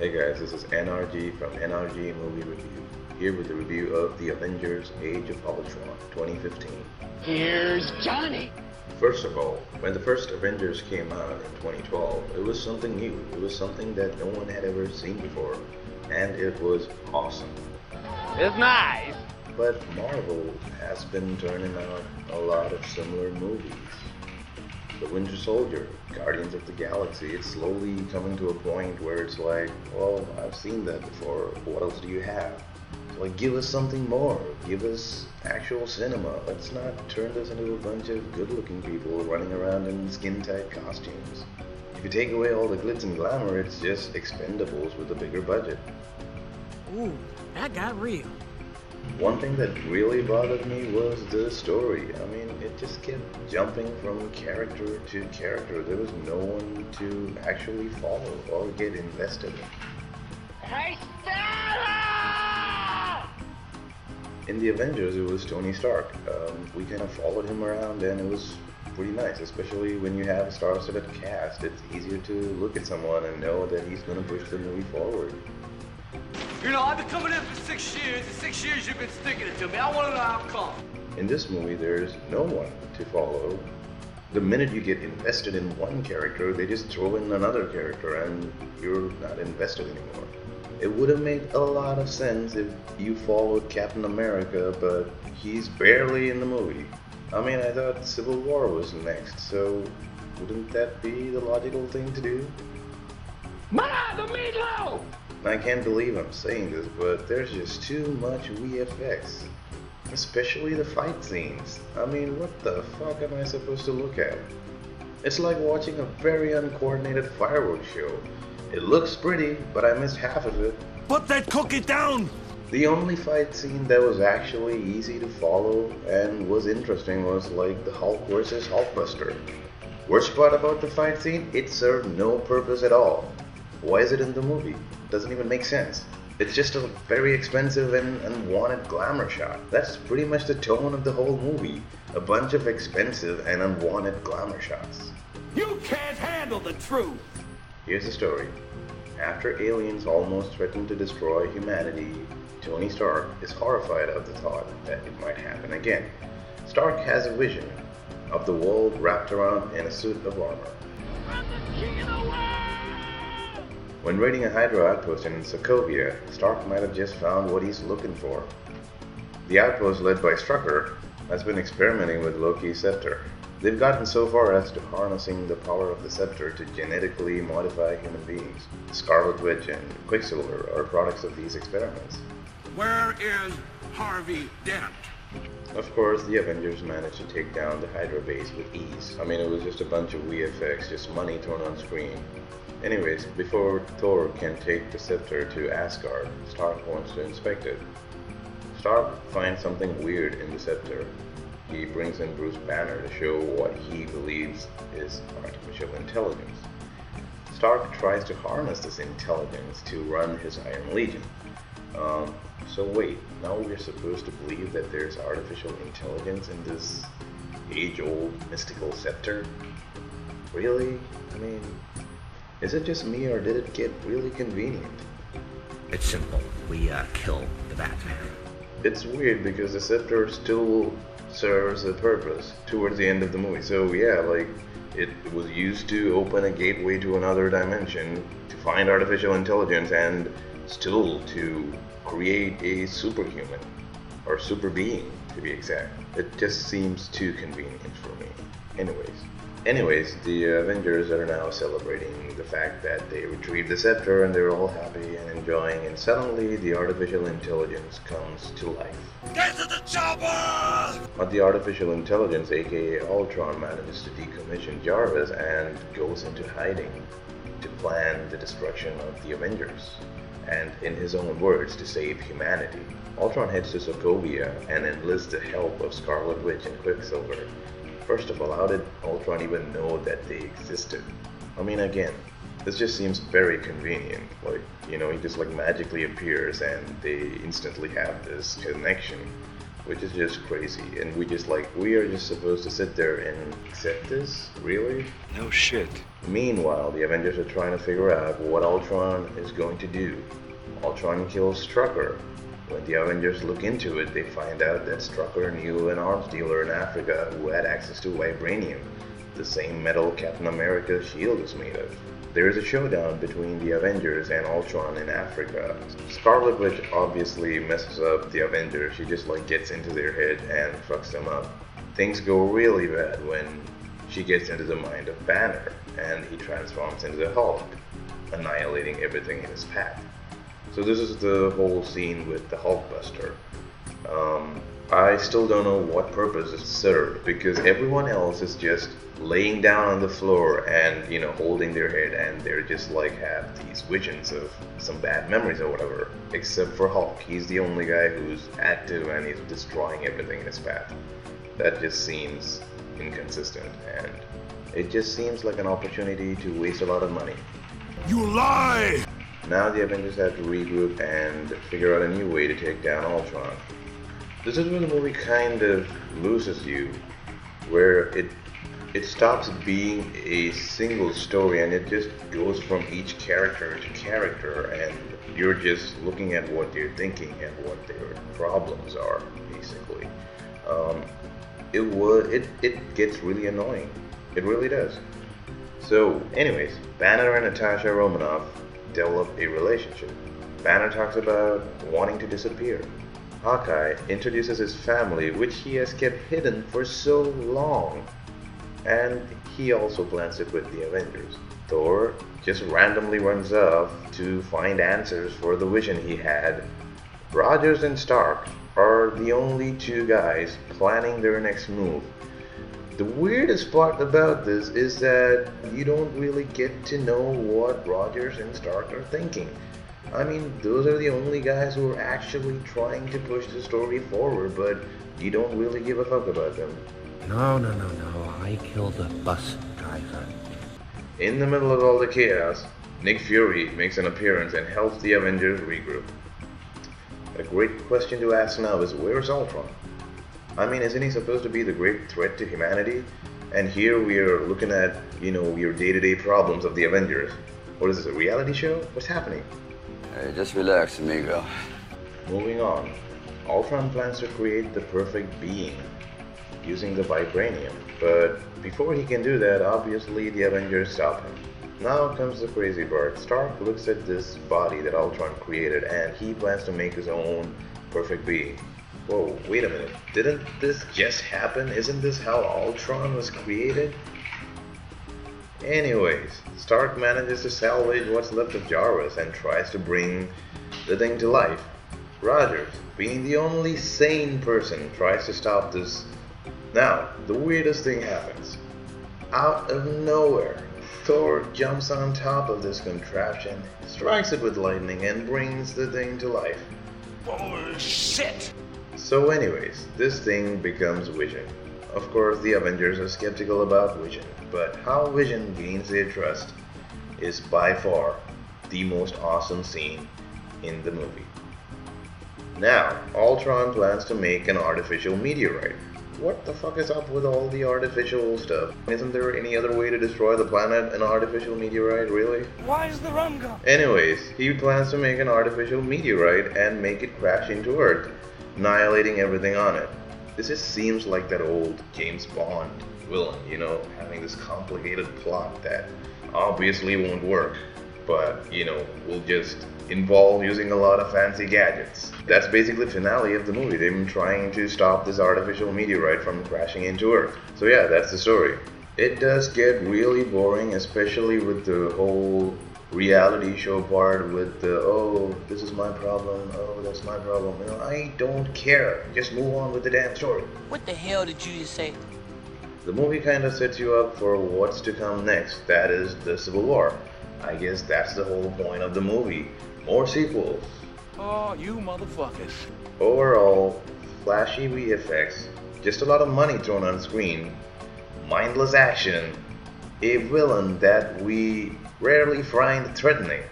Hey guys, this is NRG from NRG Movie Review, here with the review of The Avengers Age of Ultron 2015. Here's Johnny. First of all, when the first Avengers came out in 2012, it was something new. It was something that no one had ever seen before, and it was awesome. It's nice. But Marvel has been turning out a lot of similar movies. The Winter Soldier, Guardians of the Galaxy, it's slowly coming to a point where it's like, well, I've seen that before. What else do you have? Like, give us something more. Give us actual cinema. Let's not turn this into a bunch of good looking people running around in skin tight costumes. If you take away all the glitz and glamour, it's just expendables with a bigger budget. Ooh, that got real. One thing that really bothered me was the story. I mean, it just kept jumping from character to character. There was no one to actually follow or get invested in. Hey, Stella! In the Avengers, it was Tony Stark. Um, we kind of followed him around, and it was pretty nice, especially when you have a star-studded cast. It's easier to look at someone and know that he's going to push the movie forward. You know, I've been coming in for six years, and six years you've been sticking it to me. I want to know how come. In this movie, there's no one to follow. The minute you get invested in one character, they just throw in another character and you're not invested anymore. It would have made a lot of sense if you followed Captain America, but he's barely in the movie. I mean, I thought Civil War was next, so wouldn't that be the logical thing to do? Ma, the meatloaf! I can't believe I'm saying this, but there's just too much VFX. Especially the fight scenes. I mean, what the fuck am I supposed to look at? It's like watching a very uncoordinated fireworks show. It looks pretty, but I missed half of it. Put that cookie down! The only fight scene that was actually easy to follow and was interesting was like the Hulk versus Hulkbuster. Worst part about the fight scene, it served no purpose at all. Why is it in the movie? Doesn't even make sense. It's just a very expensive and unwanted glamour shot. That's pretty much the tone of the whole movie. A bunch of expensive and unwanted glamour shots. You can't handle the truth! Here's the story. After aliens almost threaten to destroy humanity, Tony Stark is horrified of the thought that it might happen again. Stark has a vision of the world wrapped around in a suit of armor. When raiding a Hydra outpost in Sokovia, Stark might have just found what he's looking for. The outpost led by Strucker has been experimenting with Loki's scepter. They've gotten so far as to harnessing the power of the scepter to genetically modify human beings. Scarlet Witch and Quicksilver are products of these experiments. Where is Harvey Dent? Of course, the Avengers managed to take down the Hydra base with ease. I mean, it was just a bunch of VFX, just money thrown on screen. Anyways, before Thor can take the scepter to Asgard, Stark wants to inspect it. Stark finds something weird in the scepter. He brings in Bruce Banner to show what he believes is artificial intelligence. Stark tries to harness this intelligence to run his Iron Legion. Um, so wait, now we're supposed to believe that there's artificial intelligence in this age-old mystical scepter? Really? I mean, is it just me or did it get really convenient? It's simple. We uh, kill the Batman. It's weird because the scepter still serves a purpose towards the end of the movie. So yeah, like it was used to open a gateway to another dimension to find artificial intelligence and still to create a superhuman or super being to be exact. It just seems too convenient for me. Anyways. Anyways, the Avengers are now celebrating the fact that they retrieved the scepter and they're all happy and enjoying, and suddenly the artificial intelligence comes to life. Get to the chopper! But the artificial intelligence, aka Ultron, manages to decommission Jarvis and goes into hiding to plan the destruction of the Avengers, and in his own words, to save humanity. Ultron heads to Sokovia and enlists the help of Scarlet Witch and Quicksilver. First of all, how did Ultron even know that they existed? I mean, again, this just seems very convenient. Like, you know, he just like magically appears and they instantly have this connection which is just crazy. And we just like, we are just supposed to sit there and accept this? Really? No shit. Meanwhile, the Avengers are trying to figure out what Ultron is going to do. Ultron kills Strucker. When the Avengers look into it, they find out that Strucker knew an arms dealer in Africa who had access to vibranium, the same metal Captain America's shield is made of. There is a showdown between the Avengers and Ultron in Africa. Scarlet Witch obviously messes up the Avengers. She just like gets into their head and fucks them up. Things go really bad when she gets into the mind of Banner and he transforms into the Hulk, annihilating everything in his path. So this is the whole scene with the Hulkbuster. Um, I still don't know what purpose it served because everyone else is just laying down on the floor and you know holding their head and they're just like have these visions of some bad memories or whatever. Except for Hulk, he's the only guy who's active and he's destroying everything in his path. That just seems inconsistent and it just seems like an opportunity to waste a lot of money. You lie! Now the Avengers have to regroup and figure out a new way to take down Ultron. This is where the movie kind of loses you, where it it stops being a single story and it just goes from each character to character and you're just looking at what they're thinking and what their problems are basically um, it would it, it gets really annoying. It really does. So anyways banner and natasha romanoff develop a relationship. Banner talks about wanting to disappear. Hawkeye introduces his family which he has kept hidden for so long. And he also plans it with the Avengers. Thor just randomly runs off to find answers for the vision he had. Rogers and Stark are the only two guys planning their next move. The weirdest part about this is that you don't really get to know what Rogers and Stark are thinking. I mean, those are the only guys who are actually trying to push the story forward, but you don't really give a fuck about them. No, no, no, no. I killed the bus driver. In the middle of all the chaos, Nick Fury makes an appearance and helps the Avengers regroup. A great question to ask now is where's Ultron? I mean, isn't he supposed to be the great threat to humanity? And here we are looking at, you know, your day to day problems of the Avengers. What is this, a reality show? What's happening? Hey, just relax, amigo. Moving on. Ultron plans to create the perfect being using the vibranium. But before he can do that, obviously the Avengers stop him. Now comes the crazy part. Stark looks at this body that Ultron created and he plans to make his own perfect being. Whoa, wait a minute. Didn't this just happen? Isn't this how Ultron was created? Anyways, Stark manages to salvage what's left of Jarvis and tries to bring the thing to life. Rogers, being the only sane person, tries to stop this now, the weirdest thing happens. Out of nowhere, Thor jumps on top of this contraption, strikes it with lightning, and brings the thing to life. Bullshit! So, anyways, this thing becomes Vision. Of course, the Avengers are skeptical about Vision, but how Vision gains their trust is by far the most awesome scene in the movie. Now, Ultron plans to make an artificial meteorite what the fuck is up with all the artificial stuff? Isn't there any other way to destroy the planet an artificial meteorite, really? Why is the rum gone? Anyways, he plans to make an artificial meteorite and make it crash into Earth, annihilating everything on it. This just seems like that old James Bond villain, you know, having this complicated plot that obviously won't work, but, you know, we'll just involve using a lot of fancy gadgets. That's basically the finale of the movie, them trying to stop this artificial meteorite from crashing into Earth. So yeah, that's the story. It does get really boring, especially with the whole reality show part with the oh this is my problem. Oh that's my problem. You know i don't care. Just move on with the damn story. What the hell did you just say? The movie kind of sets you up for what's to come next. That is the civil war. I guess that's the whole point of the movie more sequels. Oh, you motherfuckers. Overall, flashy VFX, just a lot of money thrown on screen, mindless action, a villain that we rarely find threatening,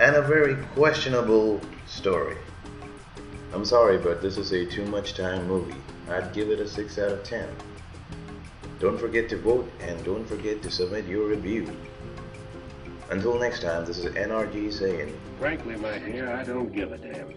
and a very questionable story. I'm sorry, but this is a too much time movie. I'd give it a 6 out of 10. Don't forget to vote and don't forget to submit your review. Until next time, this is NRG saying, Frankly, my dear, I don't give a damn.